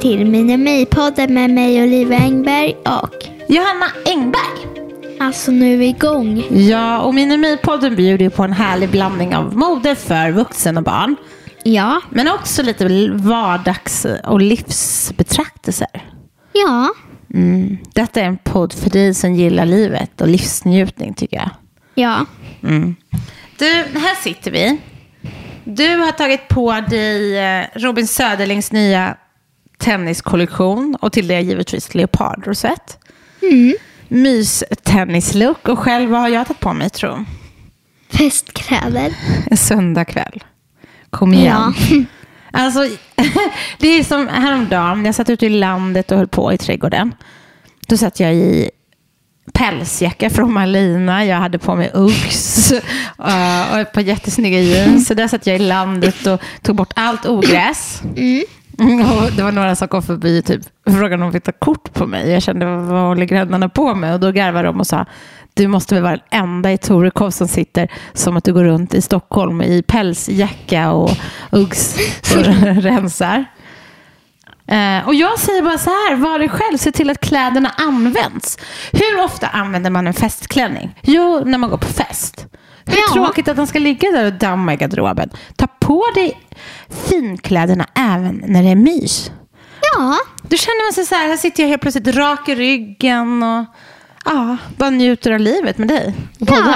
till Minimipodden med mig Olivia Engberg och Johanna Engberg. alltså nu är vi igång. Ja, och Minimipodden bjuder ju på en härlig blandning av mode för vuxen och barn. Ja, Men också lite vardags och livsbetraktelser. ja, Mm. Detta är en podd för dig som gillar livet och livsnjutning tycker jag. ja. Mm. Du, här sitter vi. Du har tagit på dig eh, Robin Söderlings nya tenniskollektion och till det givetvis leopardrosett. Mm. Mys-tennislook och själv vad har jag tagit på mig tror Festkläder. En söndagkväll. Kom igen. Ja. Alltså, det är som häromdagen, jag satt ute i landet och höll på i trädgården. Då satt jag i pälsjacka från Malina, jag hade på mig Uggs uh, och ett par jättesnygga jeans. Så där satt jag i landet och tog bort allt ogräs. Mm. Och det var några som kom förbi typ frågade om de fick ta kort på mig. Jag kände, vad håller grannarna på med? Och då garvade de och sa, du måste väl vara den enda i Torekov som sitter som att du går runt i Stockholm i pälsjacka och Uggs och rensar. Eh, och jag säger bara så här, var dig själv, se till att kläderna används. Hur ofta använder man en festklänning? Jo, när man går på fest. Hur Ja. tråkigt att den ska ligga där och damma i garderoben. Ta på dig finkläderna även när det är mys. Ja, Då känner man sig så här, här sitter jag helt plötsligt rak i ryggen och ja, bara njuter av livet med dig. Ja.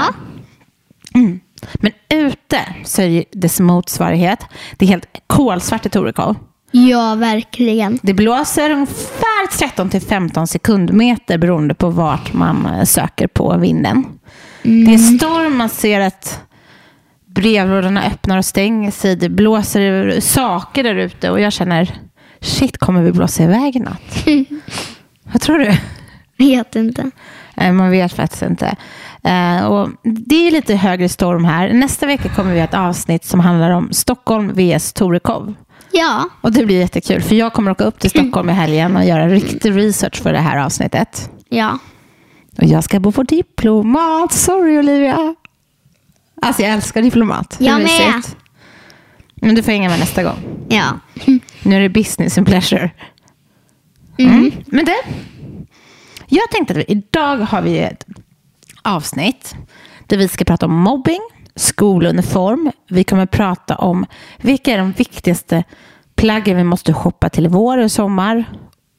Mm. Men ute så är det dess motsvarighet. Det är helt kolsvart i Torekov. ja verkligen. Det blåser ungefär 13 till 15 sekundmeter beroende på vart man eh, söker på vinden. Det är storm, man ser att brevlådorna öppnar och stänger sig. Det blåser saker där ute och jag känner, shit kommer vi blåsa iväg i natt? Vad tror du? Vet inte. Man vet faktiskt inte. Eh, och det är lite högre storm här. Nästa vecka kommer vi ha ett avsnitt som handlar om Stockholm vs Torekov. Ja, Och det blir jättekul för jag kommer åka upp till Stockholm i helgen och göra riktig research för det här avsnittet. ja. Och jag ska bo på diplomat. Sorry Olivia. Alltså jag älskar diplomat. Jag med. Men du får hänga med nästa gång. Ja. Nu är det business and pleasure. Mm. Men det. Jag tänkte att vi, idag har vi ett avsnitt där vi ska prata om mobbing, skoluniform. Vi kommer prata om vilka är de viktigaste plaggen vi måste shoppa till vår och sommar.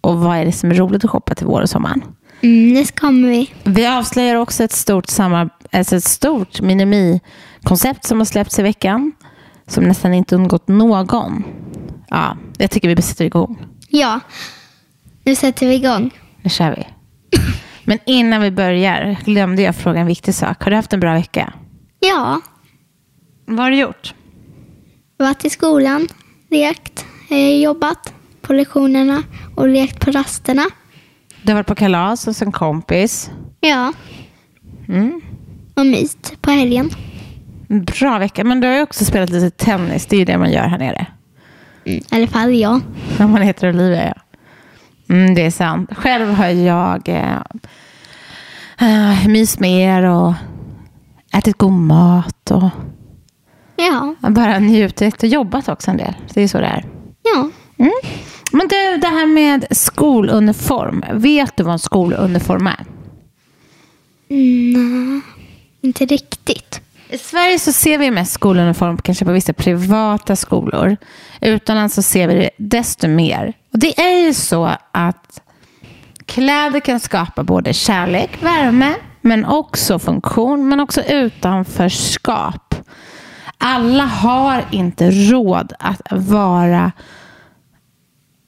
Och vad är det som är roligt att shoppa till vår och sommar. Mm, det kommer vi. Vi avslöjar också ett stort, samar- alltså ett stort minimi-koncept som har släppts i veckan. Som nästan inte undgått någon. Ja, jag tycker vi sätter igång. Ja. Nu sätter vi igång. Nu kör vi. Men innan vi börjar glömde jag fråga en viktig sak. Har du haft en bra vecka? Ja. Vad har du gjort? Varit i skolan, lekt, eh, jobbat på lektionerna och lekt på rasterna. Du har varit på kalas hos en kompis. Ja. Mm. Och myst på helgen. En bra vecka. Men du har ju också spelat lite tennis. Det är ju det man gör här nere. Mm. I alla fall jag. Om man heter Olivia, ja. Mm, det är sant. Själv har jag eh, äh, myst med er och ätit god mat och Ja. bara njutit och jobbat också en del. Det är så det är. Ja. Mm. Men du, det här med skoluniform. Vet du vad en skoluniform är? Mm, nej, inte riktigt. I Sverige så ser vi mest skoluniform kanske på vissa privata skolor. Utomlands så ser vi det desto mer. Och det är ju så att kläder kan skapa både kärlek, värme, men också funktion, men också utanförskap. Alla har inte råd att vara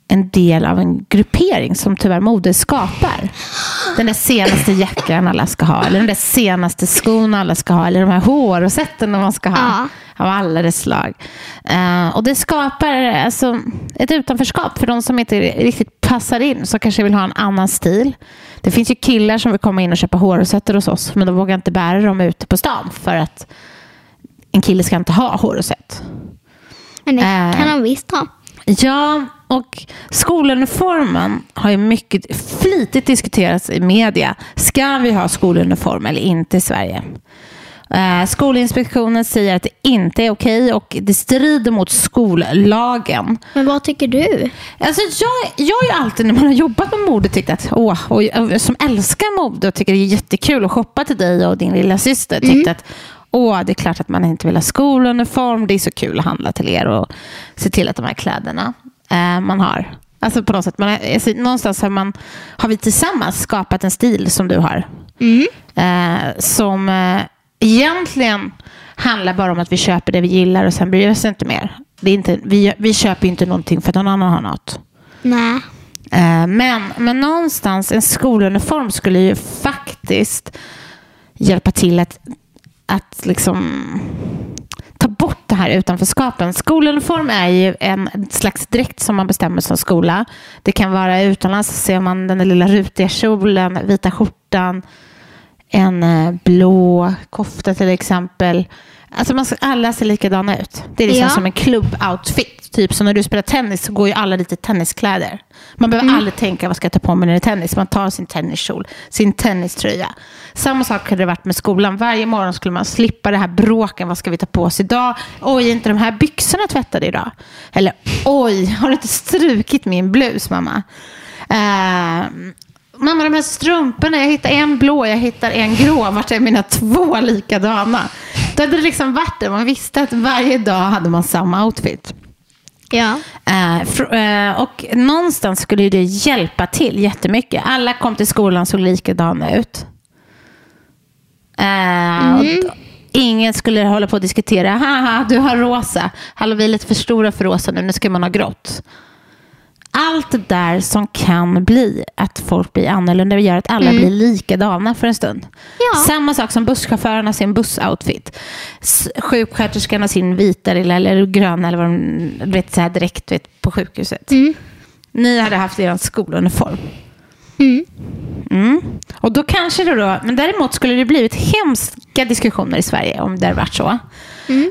en del av en gruppering som tyvärr mode skapar. Den där senaste jackan alla ska ha, eller den där senaste skon alla ska ha, eller de här hårrosetterna man ska ha. Ja. Av alla dess slag. Eh, och det skapar alltså, ett utanförskap för de som inte riktigt passar in, som kanske vill ha en annan stil. Det finns ju killar som vill komma in och köpa hårrosetter hos oss, men de vågar inte bära dem ute på stan för att en kille ska inte ha hårrosett. Men det Äh. kan han visst ha. Ja, och skoluniformen har ju mycket flitigt diskuterats i media. Ska vi ha skoluniform eller inte i Sverige? Eh, Skolinspektionen säger att det inte är okej och det strider mot skollagen. Men vad tycker du? Alltså jag, jag har alltid när man har jobbat med mode tyckt att, åh, och som älskar mode och tycker det är jättekul att shoppa till dig och din lilla syster tyckte att åh, det är klart att man inte vill ha skoluniform, det är så kul att handla till er och se till att de här kläderna eh, man har. Alltså på något sätt, man har, alltså, någonstans har, man, har vi tillsammans skapat en stil som du har. Eh, som eh, egentligen handlar bara om att vi köper det vi gillar och sen bryr vi oss inte mer. Det är inte, vi, vi köper inte någonting för att någon annan har något. Nej. Eh, men, men någonstans, en skoluniform skulle ju faktiskt hjälpa till att, att liksom ta bort det här utanförskapen. Skoluniform är ju en slags dräkt som man bestämmer som skola. Det kan vara utomlands, så ser man den där lilla rutiga kjolen, vita skjortan, en eh, blå kofta till exempel. Alltså man ska, alla ser likadana ut. Det är liksom Ja. som en klubboutfit. Typ som när du spelar tennis så går ju alla lite tenniskläder. Man behöver aldrig tänka vad ska jag ta på mig när det är tennis. Man tar sin tenniskjol, sin tenniströja. Samma sak hade det varit med skolan. Varje morgon skulle man slippa det här bråken. Vad ska vi ta på oss idag? Oj, är inte de här byxorna tvättade idag? Eller oj, har du inte strukit min blus mamma? Eh, Mamma, de här strumporna, jag hittar en blå, jag hittar en grå. Vart är mina två likadana? Då hade det liksom varit det. Man visste att varje dag hade man samma outfit. Ja. Eh, eh, och någonstans skulle det hjälpa till jättemycket. Alla kom till skolan såg likadana ut. Och d- ingen skulle hålla på att diskutera. Haha, du har rosa. Hallå, vi är lite för stora för rosa nu. Nu ska man ha grått. Allt det där som kan bli att folk blir annorlunda gör att alla blir likadana för en stund. Ja. Samma sak som busschauffören har sin bussoutfit. Sjuksköterskan har sin vita lilla, eller gröna eller vad de vet, så här direkt vet, på sjukhuset. Ni hade haft er skoluniform. Mm. Och då kanske det då, men däremot skulle det blivit hemska diskussioner i Sverige om det hade varit så.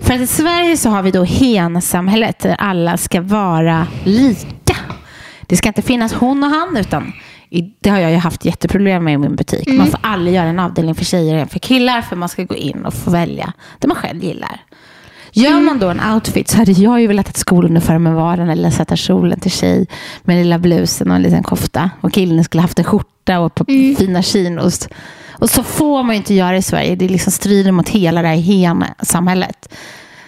För att i Sverige så har vi då hensamhället där alla ska vara lika. Det ska inte finnas hon och han utan det har jag ju haft jätteproblem med i min butik. Man får aldrig göra en avdelning för tjejer och för killar för man ska gå in och få välja det man själv gillar. Gör man då en outfit så hade jag ju velat att skoluniformen var den lilla sätta kjolen till tjej med lilla blusen och en liten kofta. Och killen skulle haft en skjorta och på fina chinos. Och så får man ju inte göra i Sverige. Det liksom strider mot hela det här hen-samhället.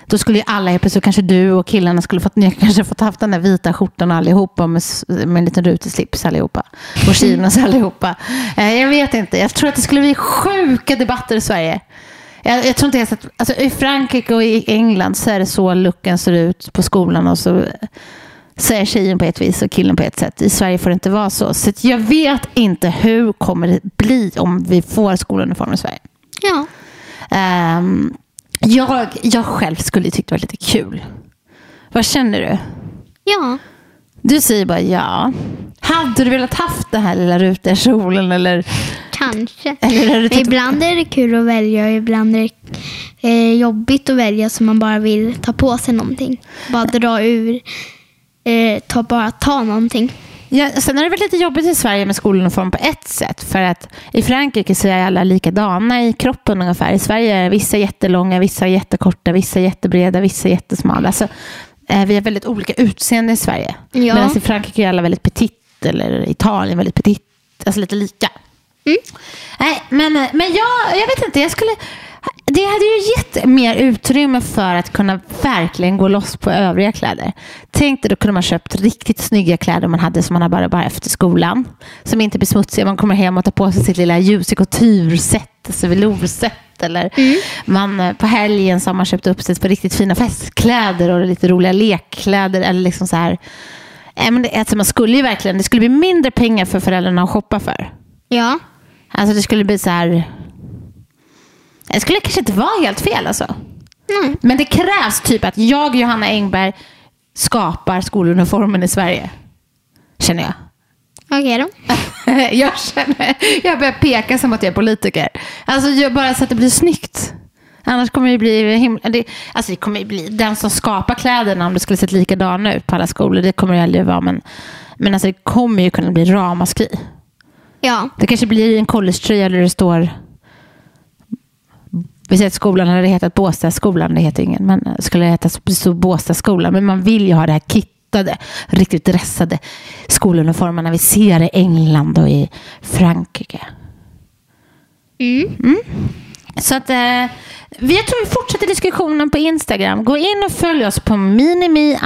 Då skulle ju alla, helt plötsligt kanske du och killarna skulle fått, ni kanske fått haft den där vita skjortan allihopa med, med en liten rutig slips allihopa. Och chinos allihopa. Eh, jag vet inte, jag tror att det skulle bli sjuka debatter i Sverige. Jag, jag tror inte ens att, alltså, I Frankrike och i England så är det så looken ser ut på skolan och så säger tjejen på ett vis och killen på ett sätt. I Sverige får det inte vara så. Så jag vet inte hur kommer det bli om vi får skoluniform i Sverige. Ja. Ehm, jag, jag själv skulle tycka det var lite kul. Vad känner du? Ja. Du säger bara ja. Hade du velat haft den här lilla rutiga kjolen eller? Kanske. Eller typ- ibland är det kul att välja och ibland är det eh, jobbigt att välja så man bara vill ta på sig någonting. Bara dra ur, eh, ta, bara ta någonting. Ja, sen är det väl lite jobbigt i Sverige med skoluniform på ett sätt. För att i Frankrike så är alla likadana i kroppen ungefär. I Sverige är vissa jättelånga, vissa jättekorta, vissa jättebreda, vissa jättesmala. Så, eh, vi har väldigt olika utseende i Sverige. Ja. Medan i Frankrike är alla väldigt petit, eller Italien väldigt petit. Alltså lite lika. Nej, men, men jag, jag vet inte, jag skulle... Det hade ju gett mer utrymme för att kunna verkligen gå loss på övriga kläder. Tänk dig, då kunde man köpt riktigt snygga kläder man hade som man har bara, bara efter skolan. Som inte blir smutsiga. Man kommer hem och tar på sig sitt lilla ljus i couture-set, alltså velourset. Eller man, eh, på helgen så har man köpt upp sig på riktigt fina festkläder och lite roliga lekkläder. Eller liksom så här. Alltså man skulle ju verkligen, det skulle bli mindre pengar för föräldrarna att shoppa för. Ja. Alltså det skulle bli så här... Det skulle kanske inte vara helt fel alltså. Nej. Men det krävs typ att jag, Johanna Engberg, skapar skoluniformen i Sverige. Känner jag. Okej då. jag känner, jag börjar peka som att jag är politiker. Alltså jag bara så att det blir snyggt. Annars kommer det bli himla... Det, alltså det kommer bli den som skapar kläderna om det skulle sett likadana ut på alla skolor. Det kommer det aldrig vara. Men, men alltså det kommer ju kunna bli ramaskri. Ja. Det kanske blir en collegetröja där det står vi säger att skolan hade hetat Båstadskolan, det heter ingen, men skulle det heta så Båstadskolan. Men man vill ju ha det här kittade, riktigt dressade skoluniformerna vi ser i England och i Frankrike. Mm. Så att, eh, vi- jag tror vi fortsätter diskussionen på Instagram. Gå in och följ oss på minimi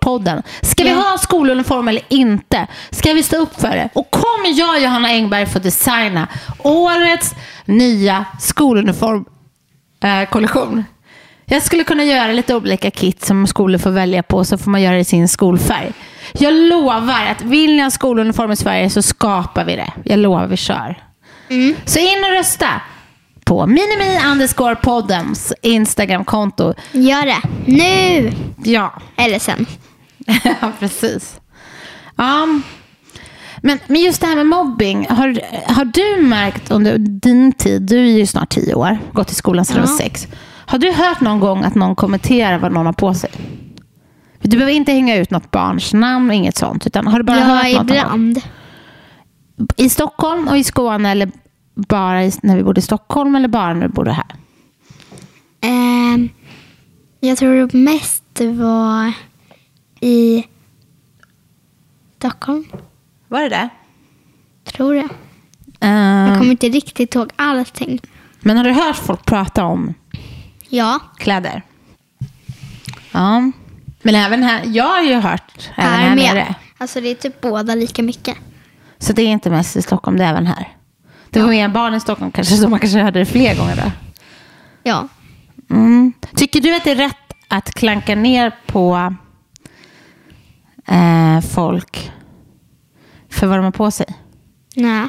podden. Ska vi Ja. ha skoluniform eller inte? Ska vi stå upp för det? Och kommer jag, Johanna Engberg, få designa årets nya skoluniform eh, kollektion? Jag skulle kunna göra lite olika kit som skolor får välja på så får man göra det i sin skolfärg. Jag lovar att vill ni ha skoluniform i Sverige så skapar vi det. Jag lovar, vi kör. Mm. Så in och rösta på minimi underscore poddens Instagramkonto. Gör det. Nu! Ja, Eller sen. ja precis. Ja. Men, men just det här med mobbing. Har, har du märkt under din tid, du är ju snart tio år, gått i skolan sedan du var sex. Har du hört någon gång att någon kommenterar vad någon har på sig? Du behöver inte hänga ut något barns namn, inget sånt. Utan har du bara Ja, hört något ibland. I Stockholm och i Skåne eller bara i, när vi bodde i Stockholm eller bara när du bodde här? Ehm, jag tror det mest var i Stockholm. Var det det? Tror jag. Ehm, Jag kommer inte riktigt ihåg allting. Men har du hört folk prata om Ja, kläder? Ja. Men även här, jag har ju hört även här, här med. nere. Alltså det är typ båda lika mycket. Så det är inte mest i Stockholm, det är även här. Det var mer barn i Stockholm kanske, så man kanske hörde det fler gånger då. Ja. Mm. Tycker du att det är rätt att klanka ner på eh, folk för vad de har på sig? Nej.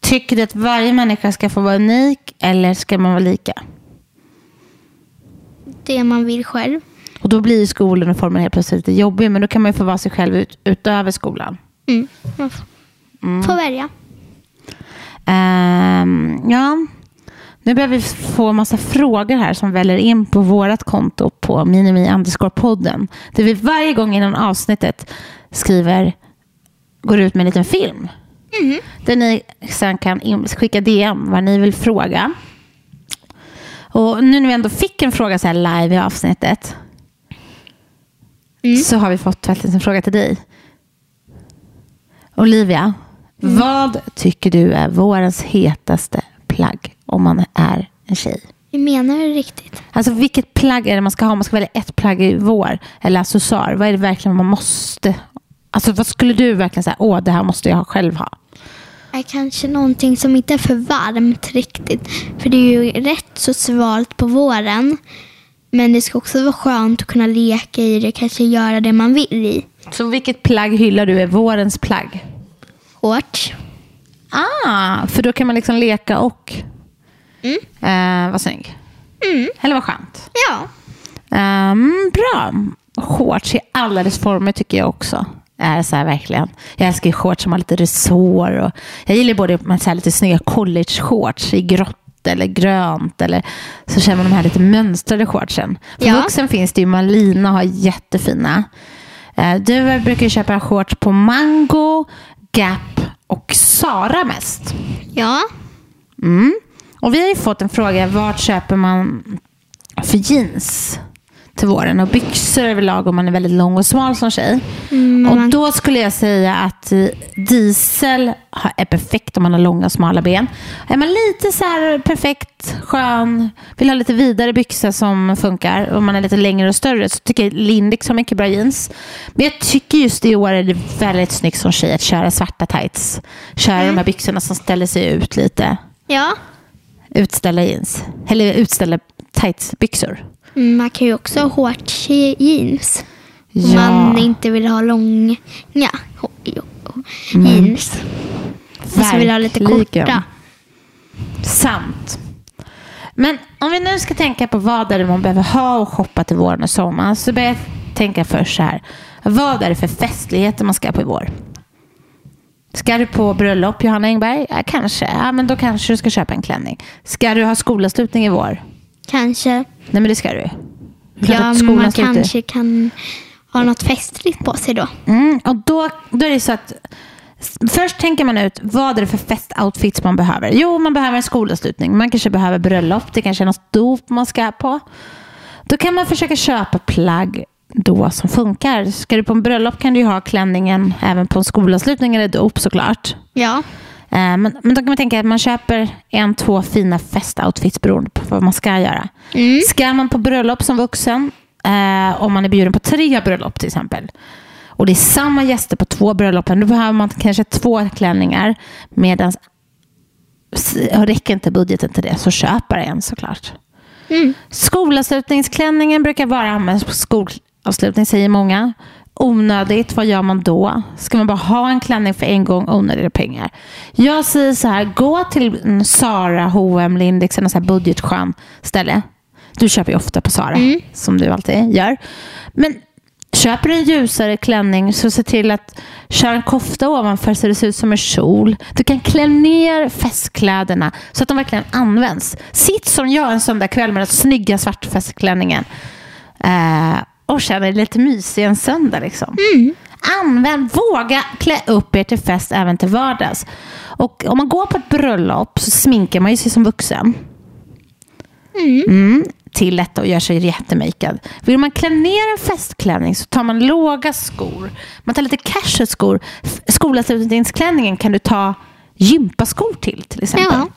Tycker du att varje människa ska få vara unik eller ska man vara lika? Det man vill själv. Och då blir ju skoluniformen helt plötsligt lite jobbig, men då kan man ju få vara sig själv ut, utöver skolan. Mm. Man f- får välja. Ehm, ja, nu börjar vi få massa frågor här som väller in på vårt konto på minimi podden. Där vi varje gång innan avsnittet skriver, går ut med en liten film. Där ni sen kan skicka DM vad ni vill fråga. Och nu när vi ändå fick en fråga så här live i avsnittet så har vi fått faktiskt en fråga till dig. Olivia, vad tycker du är vårens hetaste plagg om man är en tjej? Hur menar du riktigt? Alltså vilket plagg är det man ska ha? Man ska välja ett plagg i vår eller accessoar. Vad är det verkligen man måste? Alltså vad skulle du verkligen säga? Åh, det här måste jag själv ha. Är kanske någonting som inte är för varmt riktigt. För det är ju rätt så svalt på våren. Men det ska också vara skönt att kunna leka i det. Kanske göra det man vill i. Så vilket plagg hyllar du är vårens plagg? Shorts. Ah, för då kan man liksom leka och Mm. eh, vara snygg. Mm. Eller vad skönt. Ja. Ehm, bra. Shorts i alla dess former tycker jag också. Är så här verkligen. Jag älskar ju shorts som har lite resår. Och jag gillar både med så här lite snygga college-shorts i grått eller grönt. Eller så känner man de här lite mönstrade shortsen. För Ja. vuxen finns det ju. Malina har jättefina. Eh, Du brukar ju köpa shorts på Mango, Gap och Sara mest. Ja. Mm. Och vi har ju fått en fråga, vart köper man för jeans till våren och byxor överlag om man är väldigt lång och smal som tjej. Mm, och man- då skulle jag säga att eh, diesel är perfekt om man har långa och smala ben. Är man lite så här perfekt, skön, vill ha lite vidare byxor som funkar och man är lite längre och större så tycker jag Lindex har mycket bra jeans. Men jag tycker just i år är det väldigt snyggt som tjej att köra svarta tights. Köra Mm. de här byxorna som ställer sig ut lite Ja. utställa jeans. Eller utställa tightsbyxor. Mm, Man kan ju också ha i jeans. Om Ja. man inte vill ha långa ho- jeans. Och så vill ha lite korta. Sant. Men om vi nu ska tänka på vad är det man behöver ha och shoppa till våren och sommaren så börjar jag tänka först så här. Vad är det för festligheter man ska på i vår? Ska du på bröllop, Johanna Engberg? Ja, kanske. Ja, men då kanske du ska köpa en klänning. Ska du ha skolavslutning i vår? Kanske. Nej, men det ska du. Klart Ja, men man slutar. kanske kan ha något festligt på sig då. Mm, och då, då är det så att Först tänker man ut vad är det för festoutfits man behöver. Jo, man behöver en skolavslutning. Man kanske behöver bröllop. Det kanske är något dop man ska på. Då kan man försöka köpa plagg då som funkar. Ska du på en bröllop kan du ha klänningen även på en skolavslutning eller dop såklart. Ja. Eh, Men, men då kan man tänka att man köper en, två fina festoutfits beroende på vad man ska göra. Mm. Ska man på bröllop som vuxen, eh, om man är bjuden på tre bröllop till exempel, och det är samma gäster på två bröllopen, då behöver man kanske två klänningar. Medan räcker inte budgeten till det så köper en såklart. Mm. Skolavslutningsklänningen brukar bara användas på skolavslutning, säger många. Onödigt, vad gör man då? Ska man bara ha en klänning för en gång, onödiga pengar? Jag säger så här, gå till en Zara, H&M, Lindex, en sån här budgetskön ställe. Du köper ju ofta på Zara, som du alltid gör. Men köper en ljusare klänning så se till att köra en kofta ovanför så det ser ut som en kjol. Du kan klä ner festkläderna så att de verkligen används. Sitt som jag en söndagkväll med den snygga svartfestklänningen. Eh, och känn dig lite mysig en söndag. Liksom. Använd, våga klä upp er till fest även till vardags. Och om man går på ett bröllop så sminkar man ju sig som vuxen. Mm, till detta och gör sig jättemakad. Vill man klä ner en festklänning så tar man låga skor. Man tar lite casual skor. Skolavslutningsklänningen kan du ta gympaskor till till exempel. Ja.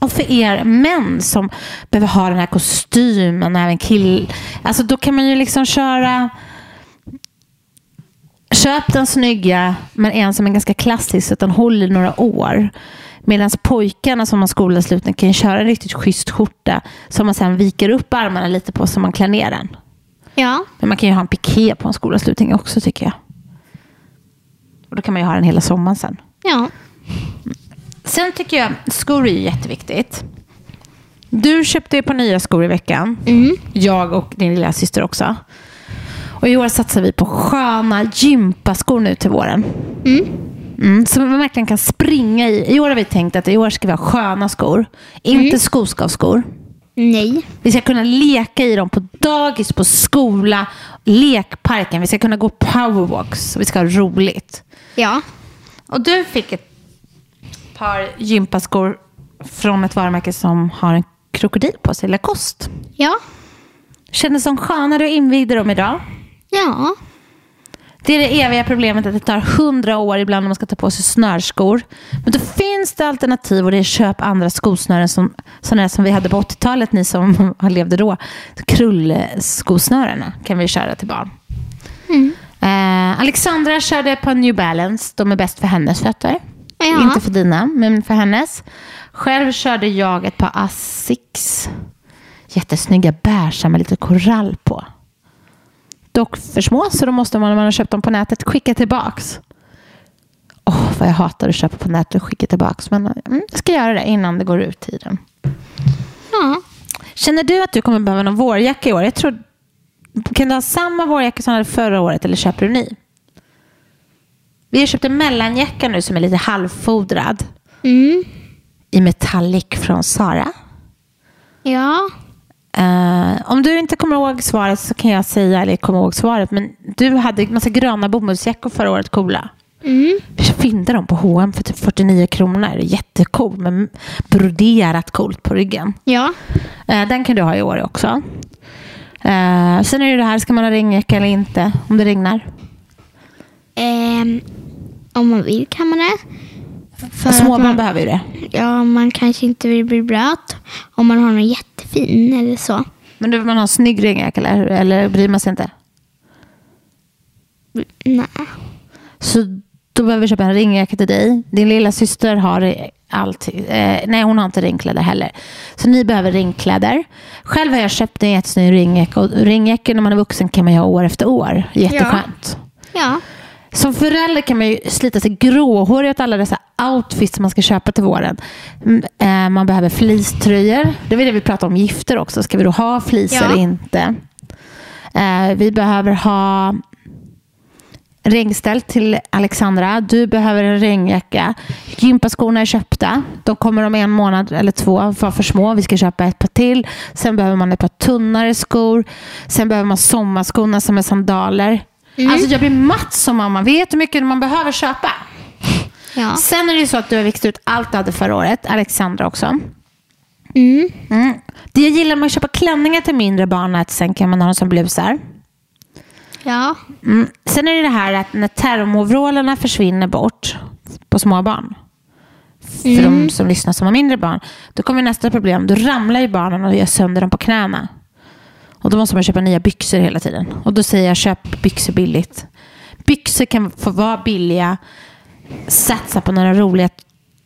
Och för er män som behöver ha den här kostymen, även kill... Alltså då kan man ju liksom köra... Köp den snygga, men en som är ganska klassisk så att den håller några år. Medan pojkarna som har skolavslutning kan köra en riktigt schysst skjorta som man sen viker upp armarna lite på så man klär ner den. Ja. Men man kan ju ha en piké på en skolavslutning också tycker jag. Och då kan man ju ha den hela sommaren sen. Ja. Sen tycker jag skor är jätteviktigt. Du köpte ju på nya skor i veckan. Mm. Jag och din lilla syster också. Och i år satsar vi på sköna gympaskor nu till våren. Mm. Mm, som man verkligen kan springa i. I år har vi tänkt att i år ska vi ha sköna skor. Inte skoskavskor. Nej. Vi ska kunna leka i dem på dagis, på skola, lekparken. Vi ska kunna gå powerwalks. Vi ska ha roligt. Ja. Och du fick ett par gympaskor från ett varumärke som har en krokodil på sig, Lacoste. Ja. Kändes som sköna du invigde dem idag. Ja. Det är det eviga problemet att det tar hundra år ibland när man ska ta på sig snörskor. Men då finns det alternativ och det är köp andra skosnören som, sådana som vi hade på 80-talet, ni som levde då. Krullskosnörena kan vi köra till barn. Eh, Alexandra körde på New Balance. De är bäst för hennes fötter. Ja. Inte för dina, men för hennes. Själv körde jag ett par Asics. Jättesnygga beiga med lite korall på. Dock för små, så då måste man när man har köpt dem på nätet skicka tillbaks. Åh, vad jag hatar att köpa på nätet och skicka tillbaks. Men mm, jag ska göra det innan det går ut tiden. Ja. Känner du att du kommer behöva någon vårjacka i år? Jag tror, kan du ha samma vårjacka som du hade förra året eller köper du ny? Vi har köpt en mellanjacka nu som är lite halvfodrad Mm. i metallic från Sara. Ja. Eh, om du inte kommer ihåg svaret så kan jag säga, eller kommer ihåg svaret, men du hade massa gröna bomullsjackor förra året, coola. Mm. Vi fyndade dem på H&M för typ 49 kronor. Jättecool, med broderat coolt på ryggen. Ja. Eh, den kan du ha i år också. Eh, sen är det det här, ska man ha regnjacka eller inte om det regnar? Ehm, om man vill kan man det. För Småbarn man, behöver ju det. ja, man kanske inte vill bli blöt om man har någon jättefin eller så. Men du vill man ha en snygg regnjacka eller, eller bryr man sig inte? Nej. Så då behöver vi köpa en regnjacka till dig. Din lilla syster har allt. Eh, nej, hon har inte regnkläder heller. Så ni behöver regnkläder. Själv har jag köpt en jättesnygg regnjacka. Och regnjackor när man är vuxen kan man ju ha år efter år. Jätteskönt. Ja. Som förälder kan man ju slita sig gråhårig åt alla dessa outfits som man ska köpa till våren. Eh, Man behöver fleecetröjor. Det var det vi pratade om gifter också. Ska vi då ha fleece Ja. eller inte? Eh, Vi behöver ha regnställ till Alexandra. Du behöver en regnjacka. Gympaskorna är köpta. De kommer om en månad eller två. Var för små. Vi ska köpa ett par till. Sen behöver man ett par tunnare skor. Sen behöver man sommarskorna som är sandaler. Alltså jag blir matt som mamma. Vet hur mycket man behöver köpa? Ja. Sen är det ju så att du har växt ut allt du hade förra året. Alexandra också. Mm. Mm. Det jag gillar med att köpa klänningar till mindre barn är att sen kan man ha dem som blusar. Ja. Mm. Sen är det det här att när termoveralerna försvinner bort på små barn. För de som lyssnar som har mindre barn. Då kommer nästa problem. Då ramlar ju barnen och gör sönder dem på knäna. Och då måste man köpa nya byxor hela tiden. Och då säger jag köp byxor billigt. Byxor kan få vara billiga. Satsa på några roliga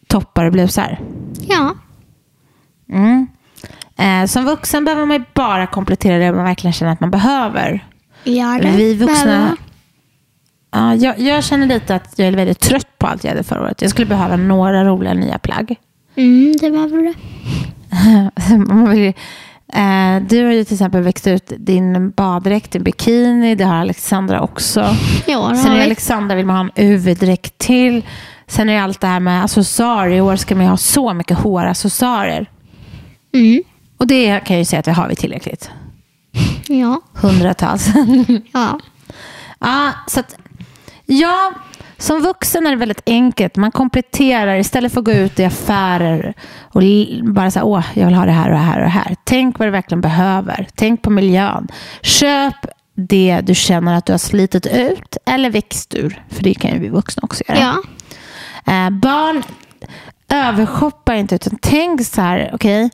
toppar och blusar. Ja. Mm. Eh, som vuxen behöver man ju bara komplettera det man verkligen känner att man behöver. Ja, det Vi vuxna... behöver- Ja, jag, jag känner lite att jag är väldigt trött på allt jag hade förra året. Jag skulle behöva några roliga nya plagg. Mm, det behöver du. Man vill, eh, du har ju till exempel växt ut din baddräkt, din bikini. Det har Alexandra också. Ja, Sen är vi. Alexandra vill man ha en UV-dräkt till. Sen är det allt det här med accessoarer. I år ska man ju ha så mycket håraccessoarer. Mm. Och det kan jag ju säga att det har vi tillräckligt. Ja. Hundratals. Ja. Ja, så att, ja, som vuxen är det väldigt enkelt. Man kompletterar istället för att gå ut i affärer och bara säga åh, jag vill ha det här och det här och det här. Tänk vad du verkligen behöver. Tänk på miljön. Köp det du känner att du har slitit ut eller växt ur. För det kan ju vi vuxna också göra. Ja. Eh, barn övershoppar inte utan tänk så här, okej,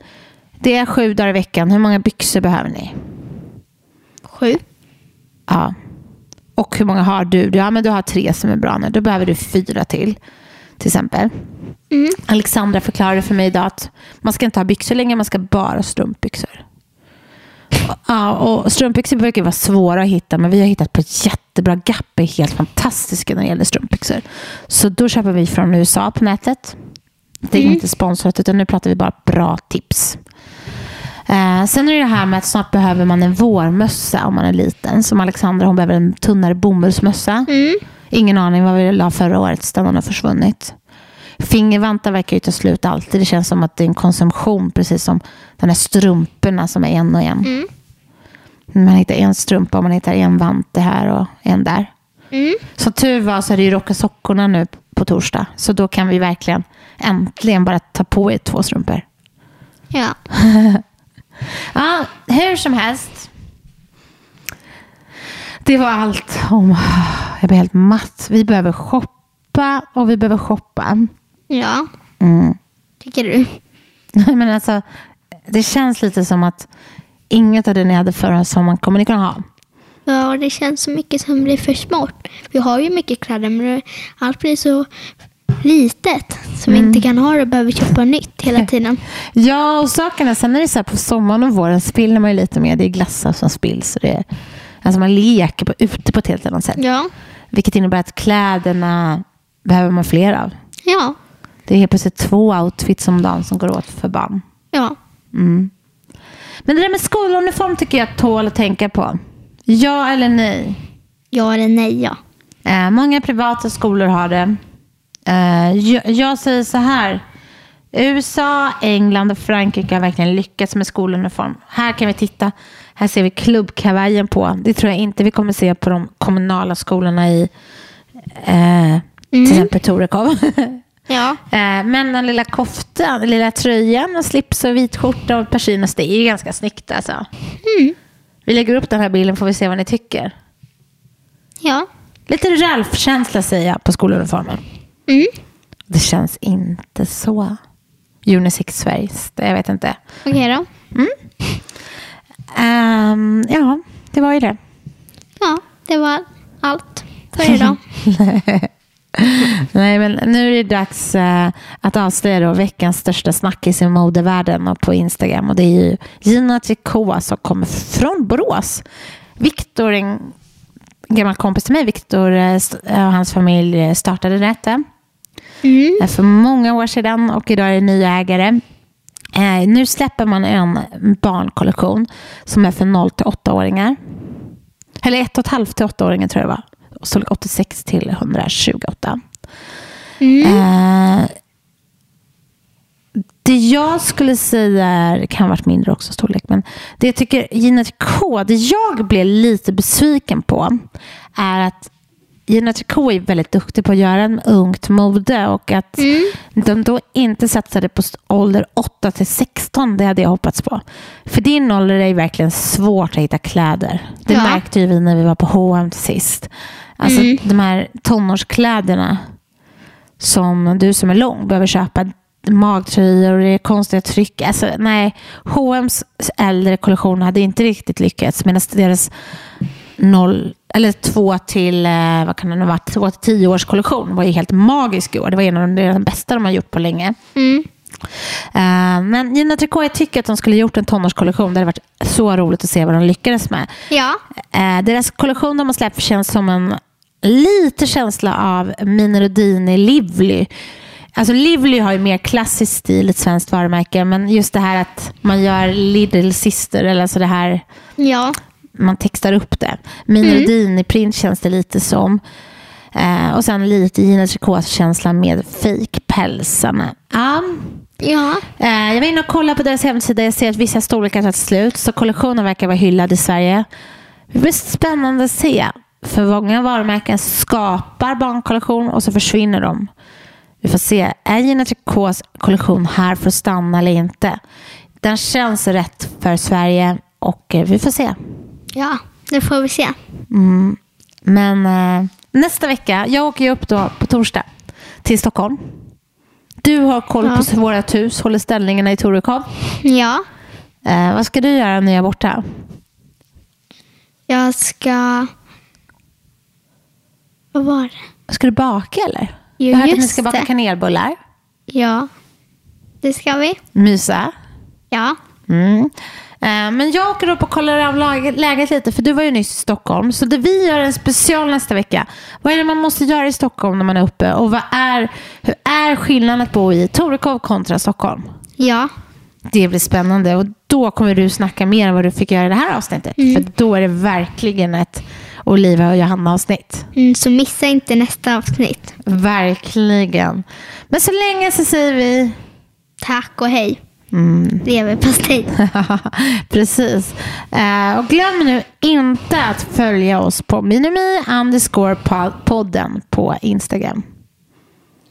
det är sju dagar i veckan. Hur många byxor behöver ni? Sju. Ja. Och hur många har du? Ja, men du har tre som är bra nu. Då behöver du fyra till. Till exempel. Mm. Alexandra förklarade för mig idag att man ska inte ha byxor längre, man ska bara ha strumpbyxor. Ja, och strumpbyxor brukar vara svåra att hitta, men vi har hittat på jättebra Gap är helt fantastiska när det gäller strumpbyxor. Så då köper vi från USA på nätet. Det är inte sponsrat, utan nu pratar vi bara bra tips. Eh, sen är det det här med att snart behöver man en vårmössa om man är liten. Som Alexandra, hon behöver en tunnare bomullsmössa. Mm. Ingen aning vad vi la förra året, den har försvunnit. Fingervantar verkar ju ta slut alltid. Det känns som att det är en konsumtion, precis som de här strumporna som är en och en. Mm. Man hittar en strumpa och man hittar en vante här och en där. Mm. Som tur var så är det ju Rocka sockorna nu på torsdag. Så då kan vi verkligen äntligen bara ta på er två strumpor. Ja. Ja, hur som helst. Det var allt om... Jag blir helt matt. Vi behöver shoppa och vi behöver shoppa. Ja. Mm. Tycker du? Men alltså, det känns lite som att inget av det ni hade förra sommaren kommer ni kunna ha. Ja, det känns så mycket som blir för smått. Vi har ju mycket kläder, men allt blir så litet. Så vi inte kan ha det och behöver köpa nytt hela tiden. Ja, och sakerna, sen är det så här på sommaren och våren spiller man ju lite mer. Det är glassar som spills. Och det är, alltså man leker på, ute på ett helt annat sätt. Ja. Vilket innebär att kläderna behöver man fler av. Ja. Det är helt plötsligt två outfits om dagen som går åt för barn. Ja. Mm. Men det där med skoluniform tycker jag tål att tänka på. Ja eller nej? Ja eller nej, ja. Eh, många privata skolor har det. Eh, jag, jag säger så här. USA, England och Frankrike har verkligen lyckats med skoluniform. Här kan vi titta. Här ser vi klubbkavajen på. Det tror jag inte vi kommer se på de kommunala skolorna i eh, till exempel Torekov. Ja. Eh, Men den lilla koftan, den lilla tröjan och slips och vit skjorta och persiennes, det är ju ganska snyggt alltså. Vi lägger upp den här bilden får vi se vad ni tycker. Ja. Lite Ralf-känsla säger jag på skoluniformen. Mm. Det känns inte så Unisex Sveriges, jag vet inte. Okej då. Ehm, ja, det var ju det. Ja, det var allt för idag. Nej, men nu är det dags eh, att avslöja veckans största snackis i modevärlden och på Instagram. Och det är ju Gina Tricot som kommer från Borås. Viktor, en gammal kompis till mig, Viktor eh, st- och hans familj eh, startade detta Mm. eh, för många år sedan och idag är det nya ägare. Eh, nu släpper man en barnkollektion som är för 0 till 8-åringar. Eller 1,5 till 8-åringar tror jag det var. Storlek 86 till 128. Mm. Eh, det jag skulle säga är, det kan ha varit mindre också storlek, men det jag tycker Gina Tricot, det jag blev lite besviken på är att Gina Tricot är väldigt duktig på att göra en ungt mode och att Mm. de då inte satsade på ålder 8 till 16, det hade jag hoppats på. För din ålder är verkligen svårt att hitta kläder. Det Ja. märkte ju vi när vi var på H&M sist. Alltså Mm. de här tonårskläderna som du som är lång behöver köpa magtröjor och det är konstiga tryck. Alltså, nej, H&M's äldre kollektion hade inte riktigt lyckats medan deras noll, eller två till, eh, vad kan det ha varit, två till tio års kollektion var ju helt magisk i år. Det var en av de, det bästa de har gjort på länge. Mm. Eh, men Gina Tricot, jag tycker att de skulle gjort en tonårskollektion. Det hade varit så roligt att se vad de lyckades med. Ja. Eh, deras kollektion de har släppt känns som en lite känsla av Mini Rodini Livly. Alltså Livly har ju mer klassisk stil, ett svenskt varumärke, men just det här att man gör Little Sister, eller alltså det här, Ja. Man textar upp det. Mini Mm. Rodini print känns det lite som. Eh, och sen lite Gina Tricot-känsla med fake-pälsarna. Ja. Ja. Eh, jag var inne och kollade på deras hemsida. Jag ser att vissa storlekar tagit slut. Så kollektionen verkar vara hyllad i Sverige. Det blir spännande att se. För många varumärken skapar barnkollektion och så försvinner de. Vi får se. Är Gina Tricots kollektion här för att stanna eller inte? Den känns rätt för Sverige och eh, vi får se. Ja, det får vi se. Men eh, nästa vecka, jag åker ju upp då på torsdag till Stockholm. Du har koll Ja. på vårt hus, håller ställningarna i Torekov. Ja. Eh, vad ska du göra när jag är borta? Jag ska... Vad var det? Ska du baka eller? Jo, jag hört att ni ska baka det. kanelbullar. Ja. Det ska vi. Mysa. Ja. Mm. Eh, men jag åker upp och kollar av läget lite, för du var ju nyss i Stockholm. Så det vi gör en special nästa vecka. Vad är det man måste göra i Stockholm när man är uppe? Och vad är, hur är skillnaden att bo i Torekov kontra Stockholm? Ja. Det blir spännande och då kommer du snacka mer om vad du fick göra i det här avsnittet. För då är det verkligen ett Olivia och Johanna-avsnitt. Mm, så missa inte nästa avsnitt. Verkligen. Men så länge så säger vi Tack och hej. Mm. Leverpastej. Precis. Eh, och glöm nu inte att följa oss på minimi underscore po- podden på Instagram.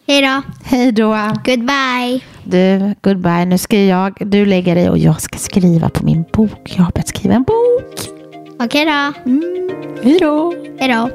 Hej då. Hej då. Goodbye. Du, goodbye. Nu ska jag, du lägga dig och jag ska skriva på min bok. Jag har börjat skriva en bok. Okej då. Hej då. Hej då.